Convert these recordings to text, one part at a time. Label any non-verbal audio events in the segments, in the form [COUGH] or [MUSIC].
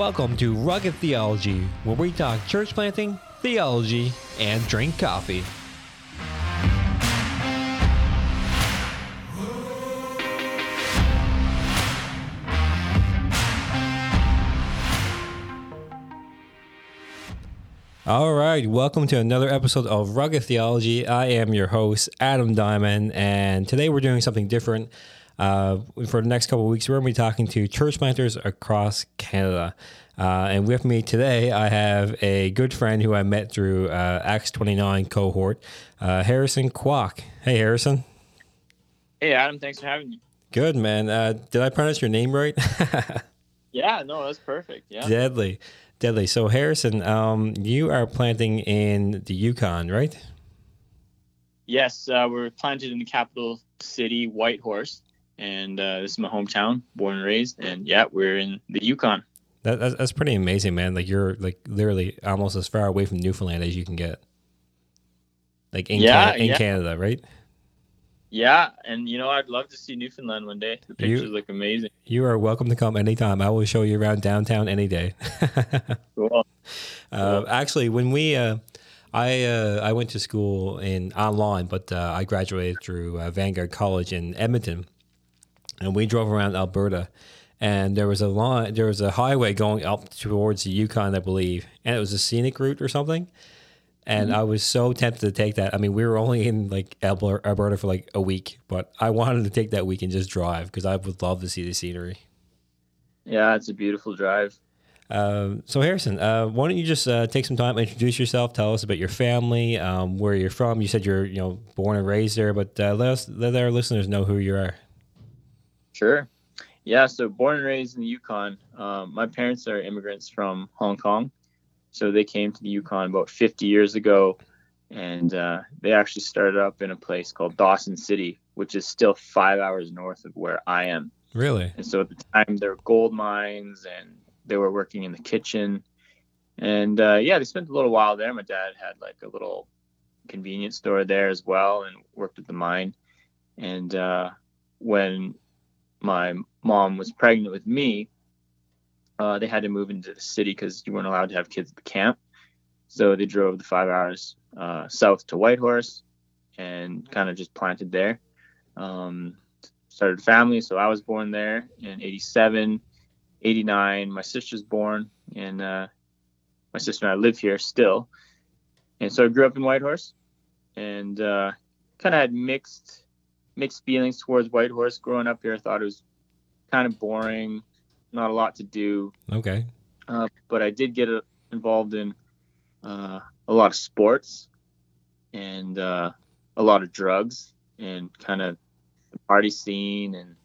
Welcome to Rugged Theology, where we talk church planting, theology, and drink coffee. All right, welcome to another episode of Rugged Theology. I am your host, Adam Diamond, and today we're doing something different. Uh, for the next couple of weeks, we're going to be talking to church planters across Canada. Uh, and with me today, I have a good friend who I met through uh, Acts 29 cohort, uh, Harrison Kwok. Hey, Harrison. Hey, Adam. Thanks for having me. Good, man. Uh, did I pronounce your name right? [LAUGHS] yeah, no, that's perfect. Yeah. Deadly. Deadly. So, Harrison, um, you are planting in the Yukon, right? Yes, uh, we're planted in the capital city, Whitehorse and uh, this is my hometown, born and raised. And yeah, we're in the Yukon. That, that's, that's pretty amazing, man. Like you're like literally almost as far away from Newfoundland as you can get. Like in, yeah, Canada, in yeah. Canada, right? Yeah, and you know I'd love to see Newfoundland one day. The pictures you, look amazing. You are welcome to come anytime. I will show you around downtown any day. [LAUGHS] cool. Uh, cool. Actually, when we, uh, I uh, I went to school in online, but uh, I graduated through uh, Vanguard College in Edmonton, and we drove around Alberta, and there was a line, there was a highway going up towards the Yukon, I believe, and it was a scenic route or something. And mm-hmm. I was so tempted to take that. I mean, we were only in like Alberta for like a week, but I wanted to take that week and just drive because I would love to see the scenery. Yeah, it's a beautiful drive. Um, so Harrison, uh, why don't you just uh, take some time, introduce yourself, tell us about your family, um, where you're from. You said you're you know born and raised there, but uh, let us let our listeners know who you are. Sure. Yeah, so born and raised in the Yukon. Um, my parents are immigrants from Hong Kong. So they came to the Yukon about 50 years ago. And uh, they actually started up in a place called Dawson City, which is still five hours north of where I am. Really? And so at the time, there were gold mines and they were working in the kitchen. And uh, yeah, they spent a little while there. My dad had like a little convenience store there as well and worked at the mine. And uh, when my mom was pregnant with me, uh, they had to move into the city because you weren't allowed to have kids at the camp. So they drove the five hours uh, south to Whitehorse and kind of just planted there. Um, started a family. So I was born there in 87, 89. My sister's born, and uh, my sister and I live here still. And so I grew up in Whitehorse and uh, kind of had mixed mixed feelings towards Whitehorse growing up here. I thought it was kind of boring, not a lot to do. Okay. Uh, but I did get uh, involved in uh, a lot of sports and uh, a lot of drugs and kind of the party scene and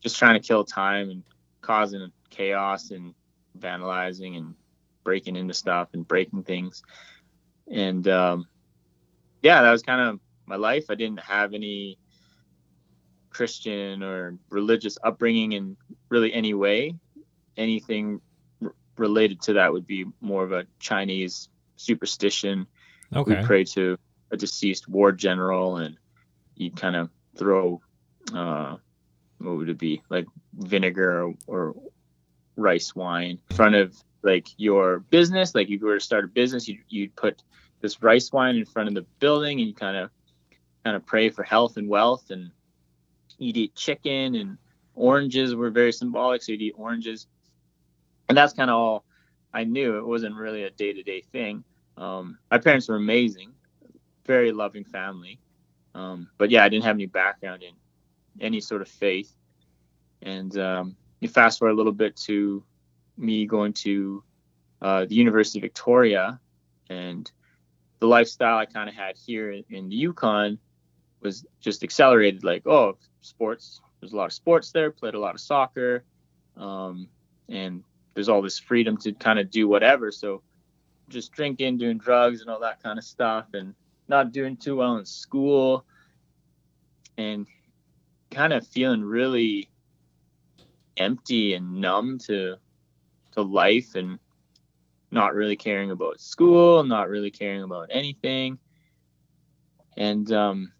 just trying to kill time and causing chaos and vandalizing and breaking into stuff and breaking things. And um, yeah, that was kind of my life. I didn't have any Christian or religious upbringing in really any way. Anything r- related to that would be more of a Chinese superstition. Okay. We pray to a deceased war general, and you'd kind of throw, uh, what would it be, like vinegar or, or rice wine in front of like your business. Like if you were to start a business, you'd, you'd put this rice wine in front of the building, and you kind of kind of pray for health and wealth and you'd eat chicken and oranges were very symbolic. So you'd eat oranges. And that's kind of all I knew. It wasn't really a day to day thing. Um, my parents were amazing, very loving family. Um, but yeah, I didn't have any background in any sort of faith. And um, you fast forward a little bit to me going to uh, the University of Victoria and the lifestyle I kind of had here in, in the Yukon was just accelerated. Like, oh, sports. There's a lot of sports there. Played a lot of soccer, um, and there's all this freedom to kind of do whatever. So, just drinking, doing drugs, and all that kind of stuff, and not doing too well in school, and kind of feeling really empty and numb to to life and not really caring about school, not really caring about anything. And um,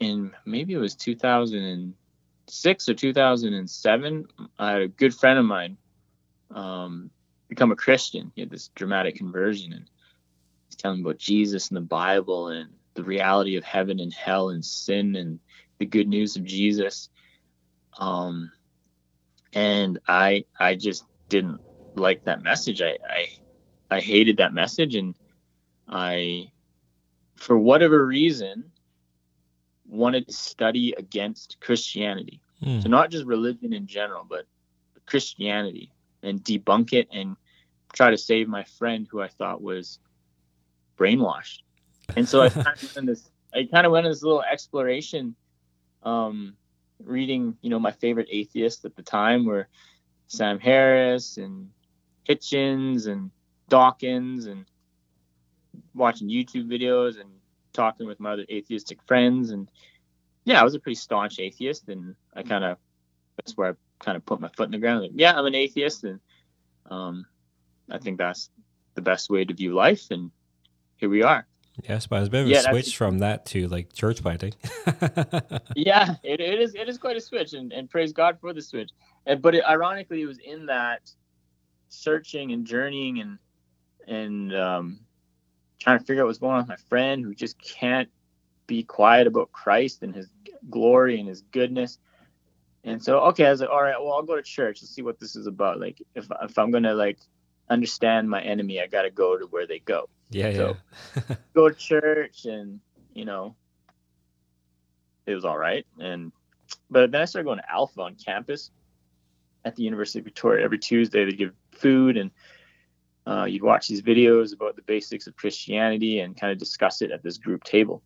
in maybe it was 2006 or 2007, I had a good friend of mine um, become a Christian. He had this dramatic conversion, and he's telling about Jesus and the Bible and the reality of heaven and hell and sin and the good news of Jesus. Um, and I I just didn't like that message. I, I I hated that message, and I, for whatever reason, wanted to study against Christianity. Mm. So not just religion in general, but Christianity and debunk it and try to save my friend who I thought was brainwashed. And so I [LAUGHS] kind of went this I kind of went on this little exploration, um, reading, you know, my favorite atheists at the time were Sam Harris and Hitchens and Dawkins and watching YouTube videos and talking with my other atheistic friends. And yeah, I was a pretty staunch atheist. And I kind of, that's where I kind of put my foot in the ground. Like, yeah, I'm an atheist. And um, I think that's the best way to view life. And here we are. Yes, but it's a bit of yeah, a switch from that to like church planting. [LAUGHS] yeah, it, it is. It is quite a switch, and, and praise God for the switch. And, but it, ironically, it was in that searching and journeying and and um, trying to figure out what's going on with my friend who just can't be quiet about Christ and His glory and His goodness. And so, okay, I was like, all right, well, I'll go to church. Let's see what this is about. Like, if if I'm gonna like understand my enemy, I got to go to where they go. Yeah, so, yeah. [LAUGHS] go to church, and you know, it was all right. And but then I started going to Alpha on campus at the University of Victoria every Tuesday. They give food and uh, you'd watch these videos about the basics of Christianity and kind of discuss it at this group table.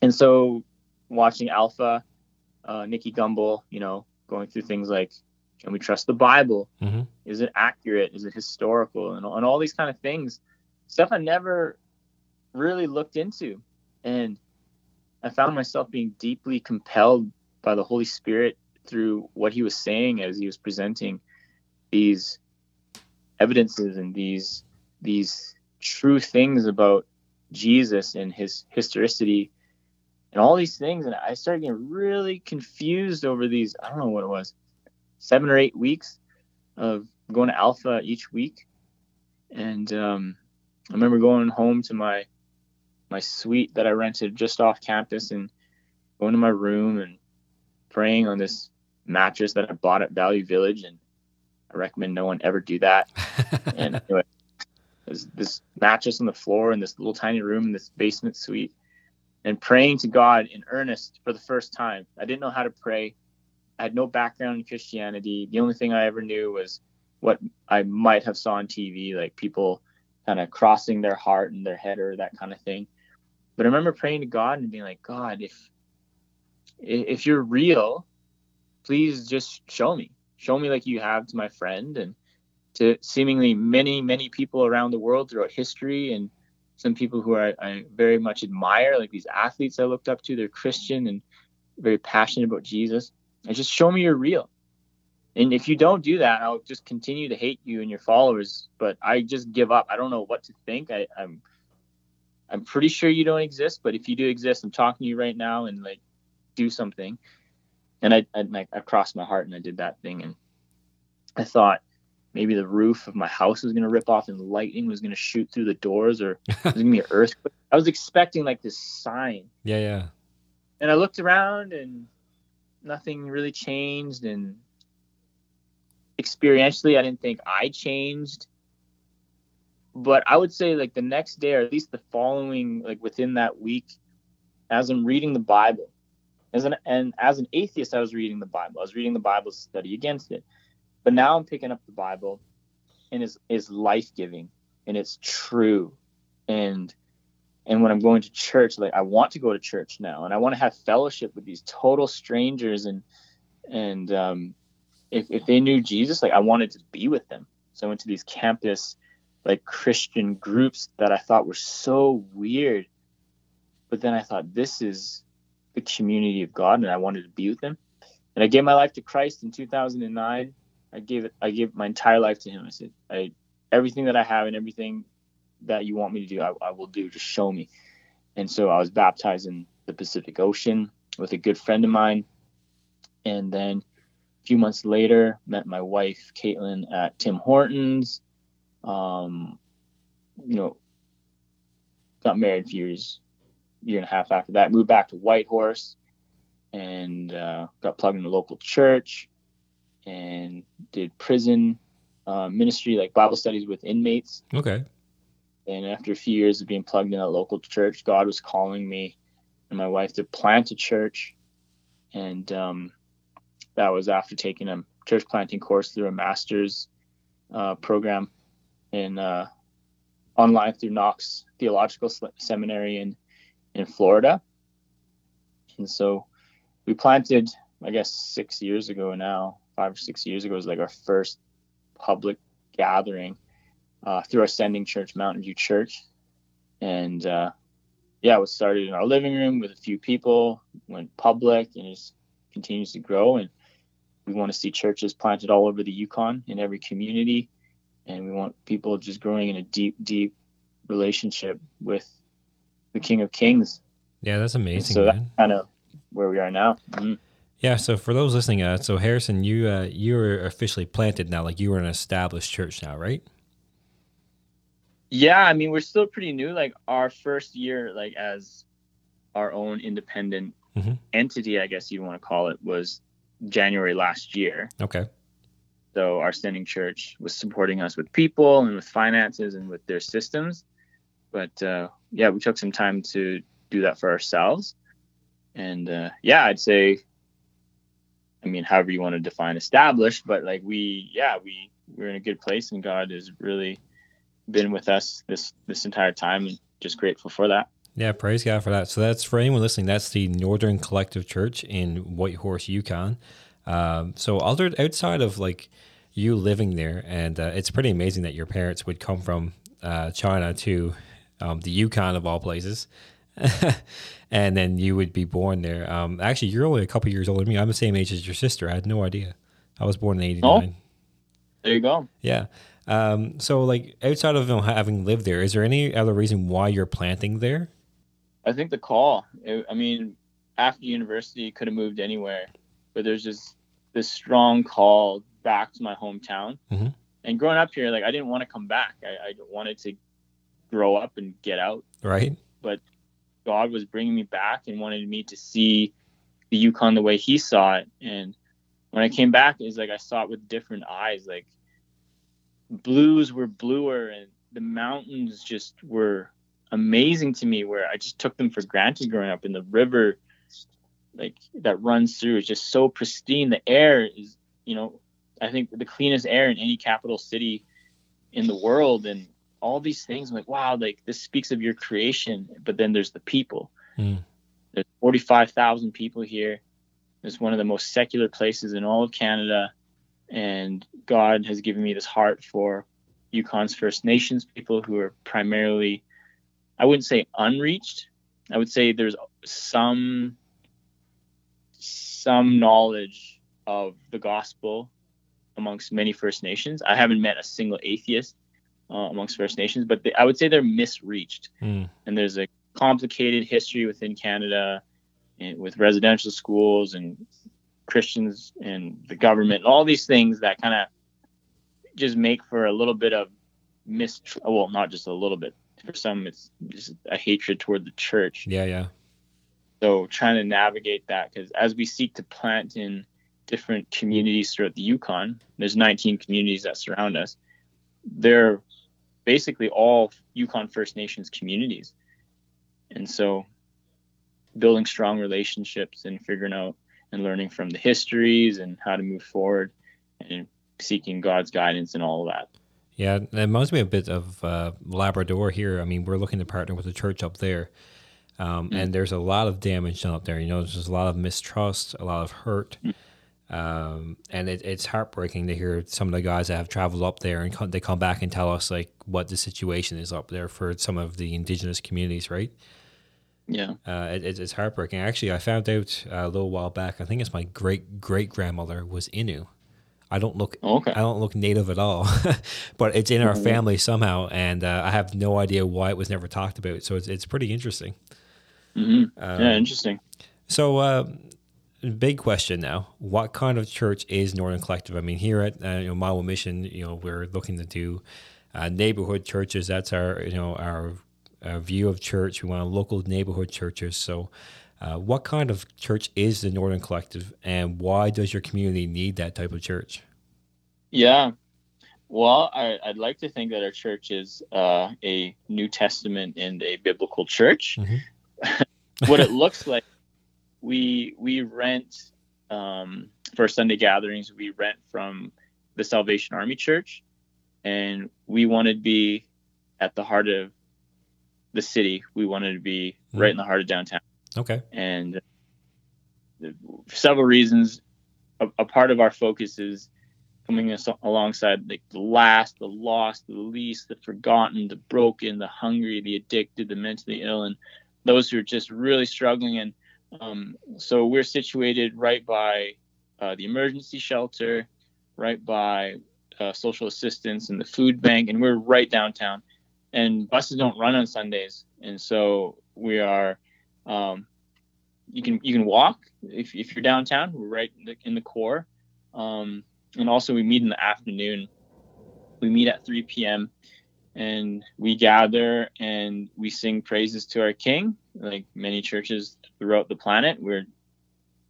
And so, watching Alpha, uh, Nicky Gumbel, you know, going through things like, can we trust the Bible? Mm-hmm. Is it accurate? Is it historical? And, and all these kind of things, stuff I never really looked into. And I found myself being deeply compelled by the Holy Spirit through what he was saying as he was presenting these evidences and these these true things about Jesus and his historicity and all these things. And I started getting really confused over these, I don't know what it was, seven or eight weeks of going to Alpha each week. And um, I remember going home to my my suite that I rented just off campus and going to my room and praying on this mattress that I bought at Value Village and I recommend no one ever do that. [LAUGHS] and anyway, there's this mattress on the floor in this little tiny room in this basement suite, and praying to God in earnest for the first time. I didn't know how to pray. I had no background in Christianity. The only thing I ever knew was what I might have saw on TV, like people kind of crossing their heart and their head or that kind of thing. But I remember praying to God and being like, God, if if you're real, please just show me show me like you have to my friend and to seemingly many many people around the world throughout history and some people who I, I very much admire like these athletes i looked up to they're christian and very passionate about jesus. And just show me you're real. And if you don't do that i'll just continue to hate you and your followers but i just give up. I don't know what to think. I, i'm i'm pretty sure you don't exist but if you do exist i'm talking to you right now and like do something and I, I, I crossed my heart and I did that thing. And I thought maybe the roof of my house was going to rip off and lightning was going to shoot through the doors or there's going to be an earthquake. I was expecting like this sign. Yeah, yeah. And I looked around and nothing really changed. And experientially, I didn't think I changed. But I would say like the next day, or at least the following, like within that week, as I'm reading the Bible, as an and as an atheist, I was reading the Bible. I was reading the Bible to study against it. But now I'm picking up the Bible, and it's is life giving, and it's true, and and when I'm going to church, like I want to go to church now, and I want to have fellowship with these total strangers, and and um, if if they knew Jesus, like I wanted to be with them. So I went to these campus like Christian groups that I thought were so weird, but then I thought this is the community of God, and I wanted to be with Him. And I gave my life to Christ in 2009. I gave it. I gave my entire life to Him. I said, I, everything that I have and everything that you want me to do, I, I will do. Just show me. And so I was baptized in the Pacific Ocean with a good friend of mine, and then a few months later, met my wife Caitlin at Tim Hortons. Um, you know, got married a few years, year and a half after that. Moved back to Whitehorse, and uh, got plugged in the local church, and did prison uh, ministry, like Bible studies with inmates. Okay. And after a few years of being plugged in a local church, God was calling me and my wife to plant a church, and um, that was after taking a church planting course through a master's uh, program in uh, online through Knox Theological Seminary in in Florida. And so we planted, I guess, six years ago now, five or six years ago was like our first public gathering uh, through our sending church, Mountain View Church. And uh, yeah, it was started in our living room with a few people, went public, and it continues to grow. And we want to see churches planted all over the Yukon in every community, and we want people just growing in a deep, deep relationship with the King of Kings. Yeah, that's amazing. so that's kind of where we are now. Mm-hmm. Yeah. So for those listening, uh, so Harrison, you uh, you are officially planted now. Like you are an established church now, right? Yeah, I mean we're still pretty new. Like our first year, like as our own independent mm-hmm. entity, I guess you want to call it, was January last year. Okay. So our standing church was supporting us with people and with finances and with their systems. But uh, yeah, we took some time to do that for ourselves. And uh, yeah, I'd say, I mean, however you want to define established, but like we, yeah, we we're in a good place, and God has really been with us this this entire time, and just grateful for that. Yeah, praise God for that. So that's for anyone listening. That's the Northern Collective Church in Whitehorse, Yukon. Um, so other outside of like you living there, and uh, it's pretty amazing that your parents would come from uh, China to um, the Yukon of all places, [LAUGHS] and then you would be born there. Um, actually, you're only a couple years older than me. I'm the same age as your sister. I had no idea. I was born in '89. Oh, there you go. Yeah. Um, so, like outside of having lived there, is there any other reason why you're planting there? I think the call. I mean, after university, could have moved anywhere, but there's just this strong call back to my hometown. Mm-hmm. And growing up here, like I didn't want to come back. I, I wanted to grow up and get out. Right. But God was bringing me back and wanted me to see the Yukon the way He saw it. And when I came back, it was like I saw it with different eyes. Like blues were bluer, and the mountains just were amazing to me where I just took them for granted growing up. And the river, like that runs through, is just so pristine. The air is, you know, I think the cleanest air in any capital city in the world. And all these things, I'm like, wow, like this speaks of your creation. But then there's the people. Mm. There's 45,000 people here. It's one of the most secular places in all of Canada. And God has given me this heart for Yukon's First Nations people who are primarily I wouldn't say unreached. I would say there's some some knowledge of the gospel amongst many First Nations. I haven't met a single atheist uh, amongst First Nations, but they, I would say they're misreached. Mm. And there's a complicated history within Canada and with residential schools and Christians and the government, and all these things that kind of just make for a little bit of mistrust. Well, not just a little bit, for some it's just a hatred toward the church. Yeah, yeah. So trying to navigate that because as we seek to plant in different communities throughout the Yukon, there's 19 communities that surround us. They're basically all Yukon First Nations communities, and so building strong relationships and figuring out and learning from the histories and how to move forward and seeking God's guidance and all of that. Yeah, it reminds me a bit of uh, Labrador here. I mean, we're looking to partner with a church up there. Um, mm. And there's a lot of damage done up there. You know, there's a lot of mistrust, a lot of hurt. Mm. Um, and it, it's heartbreaking to hear some of the guys that have traveled up there and they come back and tell us like what the situation is up there for some of the indigenous communities, right? Yeah, uh, it, it's heartbreaking. Actually, I found out a little while back. I think it's my great great grandmother was Innu, I don't look okay. I don't look native at all, [LAUGHS] but it's in our mm-hmm. family somehow, and uh, I have no idea why it was never talked about. So it's it's pretty interesting. Mm-hmm. Um, yeah, interesting. So uh, big question now. What kind of church is Northern Collective? I mean, here at uh, you know, Mile Mission, you know, we're looking to do uh, neighborhood churches. That's our, you know, our, our, view of church. We want local neighborhood churches. So, uh, what kind of church is the Northern Collective, and why does your community need that type of church? Yeah, well, I, would like to think that our church is uh, a New Testament and a biblical church. Mm-hmm. [LAUGHS] what it looks like, we we rent um, for Sunday gatherings. We rent from the Salvation Army Church, and we wanted to be at the heart of the city. We wanted to be mm-hmm. right in the heart of downtown. Okay. And for several reasons, a, a part of our focus is coming alongside like the last, the lost, the least, the forgotten, the broken, the hungry, the addicted, the mentally ill, and those who are just really struggling. And um, so we're situated right by uh, the emergency shelter, right by uh, social assistance and the food bank, and we're right downtown. And buses don't run on Sundays, and so we are. Um, you can you can walk if, if you're downtown. We're right in the, in the core. Um, and also we meet in the afternoon. We meet at 3 p.m. and we gather and we sing praises to our King. Like many churches throughout the planet, we're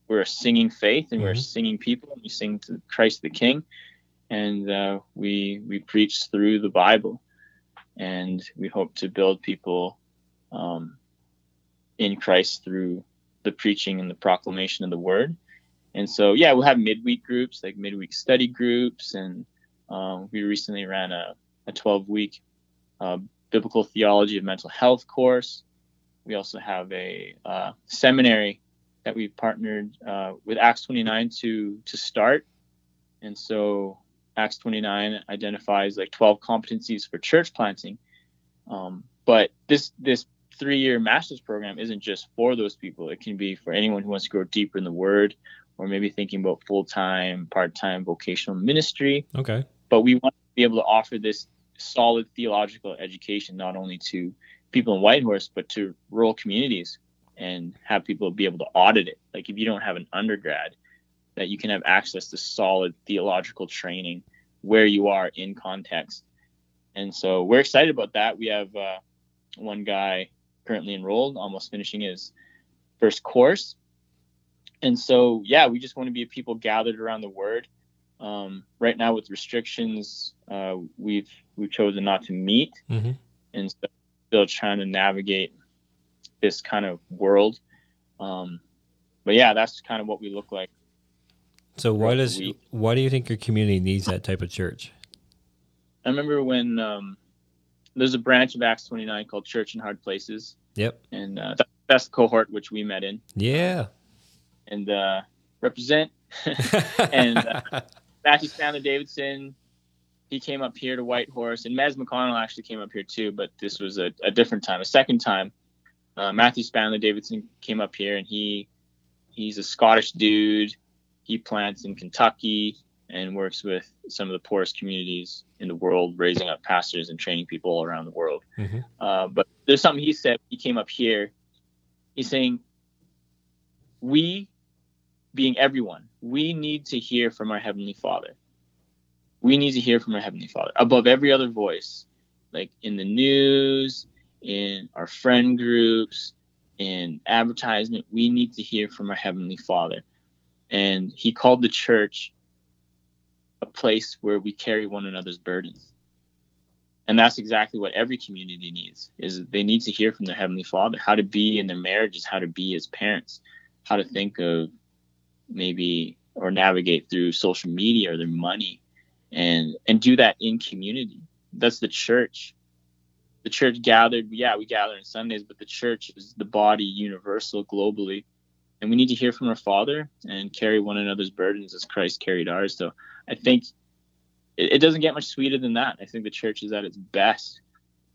we're a singing faith and mm-hmm. we're singing people. And we sing to Christ the King, and uh, we we preach through the Bible, and we hope to build people um, in Christ through the preaching and the proclamation of the Word and so yeah we'll have midweek groups like midweek study groups and um, we recently ran a, a 12 week uh, biblical theology of mental health course we also have a uh, seminary that we've partnered uh, with acts 29 to to start and so acts 29 identifies like 12 competencies for church planting um, but this this three year master's program isn't just for those people it can be for anyone who wants to grow deeper in the word or maybe thinking about full time, part time vocational ministry. Okay. But we want to be able to offer this solid theological education not only to people in Whitehorse, but to rural communities and have people be able to audit it. Like if you don't have an undergrad, that you can have access to solid theological training where you are in context. And so we're excited about that. We have uh, one guy currently enrolled, almost finishing his first course and so yeah we just want to be people gathered around the word um, right now with restrictions uh, we've we've chosen not to meet. Mm-hmm. and so still trying to navigate this kind of world. Um, but yeah that's kind of what we look like. So why does why do you think your community needs that type of church? I remember when um, there's a branch of acts 29 called church in hard places. Yep. And uh, that's the cohort which we met in. Yeah. And uh, represent. [LAUGHS] [LAUGHS] and uh, Matthew Spandler-Davison, he came up here to Whitehorse, and Mez McConnell actually came up here too, but this was a, a different time, a second time. Uh, Matthew Spandler-Davison came up here, and he he's a Scottish dude. He plants in Kentucky and works with some of the poorest communities in the world, raising up pastors and training people all around the world. Mm-hmm. Uh, but there's something he said. He came up here. He's saying, "We being everyone, we need to hear from our Heavenly Father. We need to hear from our Heavenly Father above every other voice, like in the news, in our friend groups, in advertisement. We need to hear from our Heavenly Father. And He called the church a place where we carry one another's burdens. And that's exactly what every community needs is they need to hear from their heavenly father how to be in their marriages how to be as parents how to think of maybe or navigate through social media or their money and and do that in community. That's the church. The church gathered yeah we gather on sundays but the church is the body universal globally. And we need to hear from our father and carry one another's burdens as christ carried ours. So i think it, it doesn't get much sweeter than that. I think the church is at its best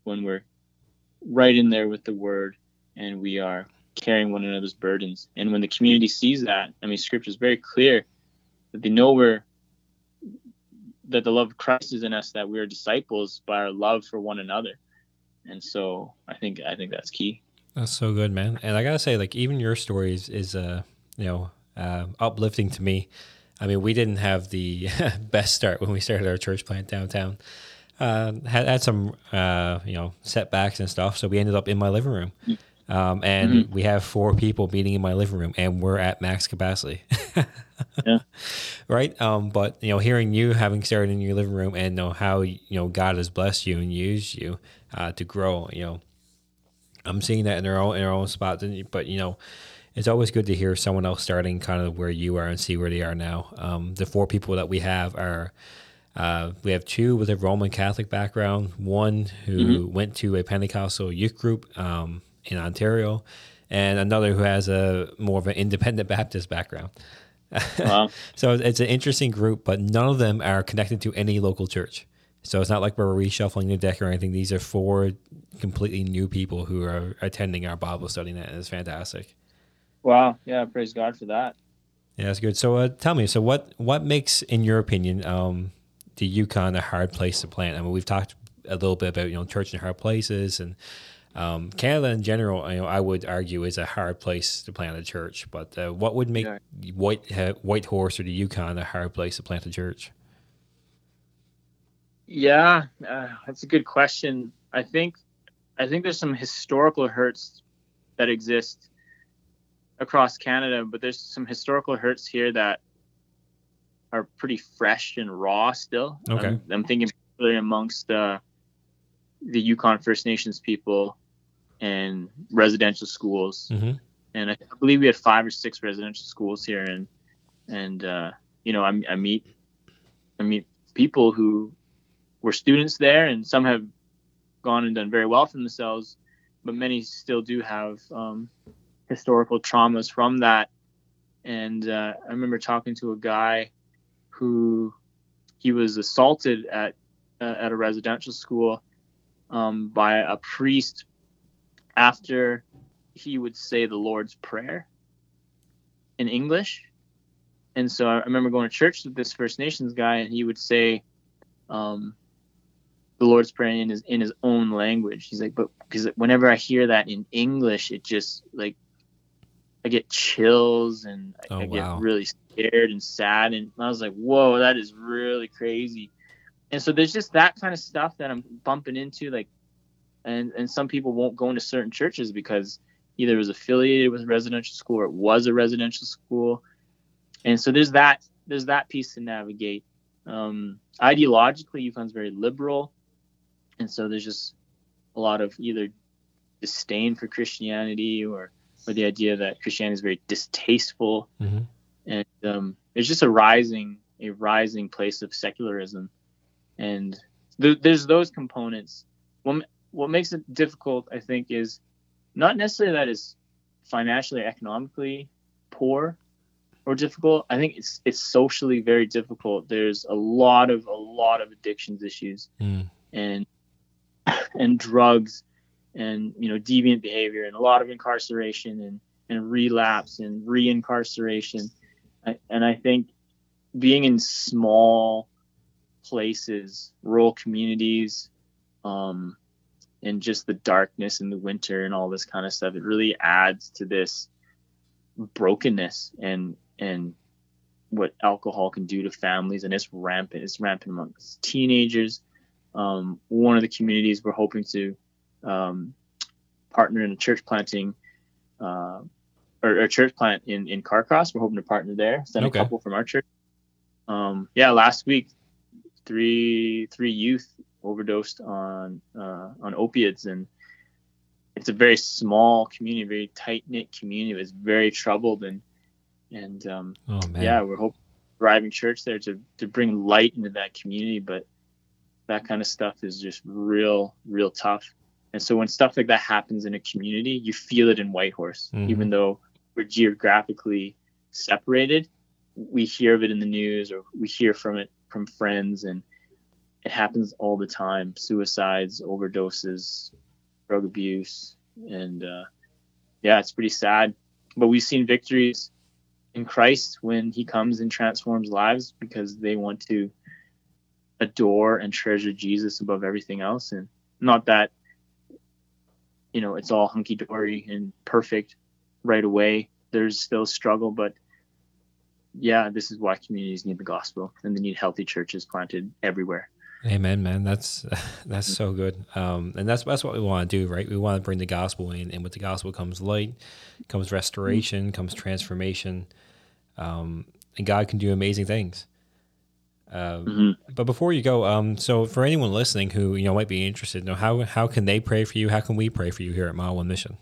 when we're right in there with the word and we are carrying one another's burdens. And when the community sees that, I mean, Scripture is very clear that they know we're that the love of Christ is in us, that we are disciples by our love for one another. And so I think I think that's key. That's so good, man. And I gotta say, like even your stories is uh you know uh, uplifting to me. I mean, we didn't have the [LAUGHS] best start when we started our church plant downtown. Uh, had had some uh, you know setbacks and stuff, so we ended up in my living room. Um, and mm-hmm. we have four people meeting in my living room, and we're at max capacity. [LAUGHS] yeah. Right. Um, but you know, hearing you having started in your living room and know how you know God has blessed you and used you uh, to grow, you know, I'm seeing that in our own in our own spot. But you know, it's always good to hear someone else starting kind of where you are and see where they are now. Um, the four people that we have are. Uh, we have two with a Roman Catholic background, one who mm-hmm. went to a Pentecostal youth group um, in Ontario, and another who has a more of an independent Baptist background. Wow. [LAUGHS] so it's an interesting group, but none of them are connected to any local church. So it's not like we're reshuffling the deck or anything. These are four completely new people who are attending our Bible study, and it's fantastic. Wow! Yeah, praise God for that. Yeah, that's good. So uh, tell me, so what what makes, in your opinion, um, the Yukon a hard place to plant? I mean, we've talked a little bit about you know church in hard places and um, Canada in general, you know, I would argue is a hard place to plant a church. But uh, what would make yeah. White uh, Whitehorse or the Yukon a hard place to plant a church? Yeah, uh, that's a good question. I think I think there's some historical hurts that exist across Canada, but there's some historical hurts here that are pretty fresh and raw still. Okay. I'm, I'm thinking particularly amongst uh, the Yukon First Nations people and residential schools. Mm-hmm. And I, I, believe we had five or six residential schools here, and and uh, you know I, I meet I meet people who were students there, and some have gone and done very well for themselves, but many still do have um, historical traumas from that. And uh, I remember talking to a guy who he was assaulted at uh, at a residential school um, by a priest after he would say the Lord's Prayer in English. And so I remember going to church with this First Nations guy, and he would say um, the Lord's Prayer in his in his own language. He's like, but because whenever I hear that in English, it just like I get chills and I, oh, I get wow. really scared and sad. And I was like, whoa, that is really crazy and so there's just that kind of stuff that I'm bumping into, like, and and some people won't go into certain churches because either it was affiliated with a residential school or it was a residential school, and so there's that there's that piece to navigate. Um, ideologically, Yukon's very liberal, and so there's just a lot of either disdain for Christianity or or the idea that Christianity is very distasteful, mm-hmm. and um, there's just a rising a rising place of secularism and th- there's those components. What makes it difficult, I think, is not necessarily that it's financially, economically poor or difficult. I think it's it's socially very difficult. There's a lot of a lot of addictions issues mm. and [LAUGHS] and drugs and you know deviant behavior and a lot of incarceration and and relapse and reincarceration. and I think being in small places, rural communities, um, and just the darkness in the winter and all this kind of stuff. It really adds to this brokenness and and what alcohol can do to families, and it's rampant. It's rampant amongst teenagers. Um, one of the communities we're hoping to um, partner in a church planting uh, or, a church plant in in Carcross. We're hoping to partner there. Send okay. a couple from our church. Um, yeah, last week three three youth overdosed on uh, on opiates, and it's a very small community, very tight knit community. It's very troubled, and and um, oh, yeah, we're hoping thriving church there to to bring light into that community, but that kind of stuff is just real real tough. And so when stuff like that happens in a community, you feel it in Whitehorse, mm-hmm. even though we're geographically separated. We hear of it in the news, or we hear from it from friends, and it happens all the time: suicides, overdoses, drug abuse, and uh, yeah, it's pretty sad. But we've seen victories in Christ when He comes and transforms lives because they want to adore and treasure Jesus above everything else, and not that you know it's all hunky dory and perfect right away. There's still struggle, but yeah, this is why communities need the gospel and they need healthy churches planted everywhere. Amen, man. That's [LAUGHS] that's so good. Um, and that's that's what we want to do, right? We want to bring the gospel in, and with the gospel comes light, comes restoration, mm-hmm. comes transformation, um, and God can do amazing things. Um, mm-hmm. But before you go, um, so for anyone listening who you know might be interested, you know, how how can they pray for you? How can we pray for you here at Mile One Mission?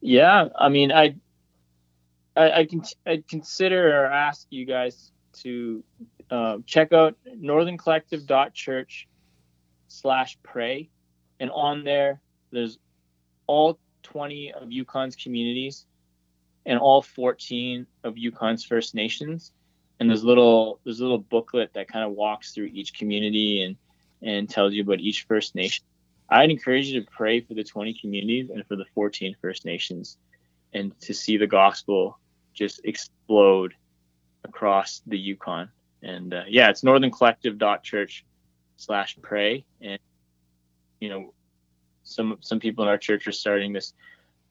Yeah, I mean, I I, I can I consider or ask you guys to uh, check out northerncollective.church slash pray, and on there there's all 20 of Yukon's communities and all 14 of Yukon's First Nations. And there's little there's a little booklet that kind of walks through each community and and tells you about each First Nation. I'd encourage you to pray for the 20 communities and for the 14 First Nations and to see the gospel just explode across the Yukon. And uh, yeah, it's northerncollective.church slash pray. And, you know, some, some people in our church are starting this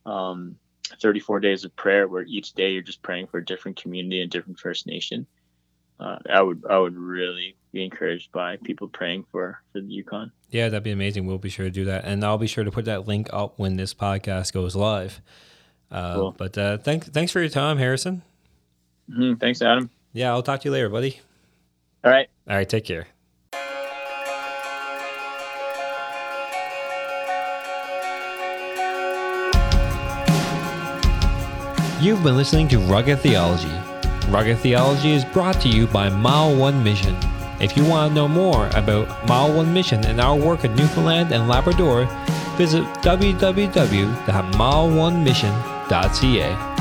um, 34 days of prayer where each day you're just praying for a different community and different First Nation. Uh, I would I would really be encouraged by people praying for for the Yukon. Yeah, that'd be amazing. We'll be sure to do that, and I'll be sure to put that link up when this podcast goes live. Uh, cool. But uh, thanks, thanks for your time, Harrison. Mm-hmm. Thanks, Adam. Yeah, I'll talk to you later, buddy. All right. All right. Take care. You've been listening to Rugged Theology. Rugged Theology is brought to you by Mile One Mission. If you want to know more about Mile One Mission and our work in Newfoundland and Labrador, visit www.mile1mission.com .ca.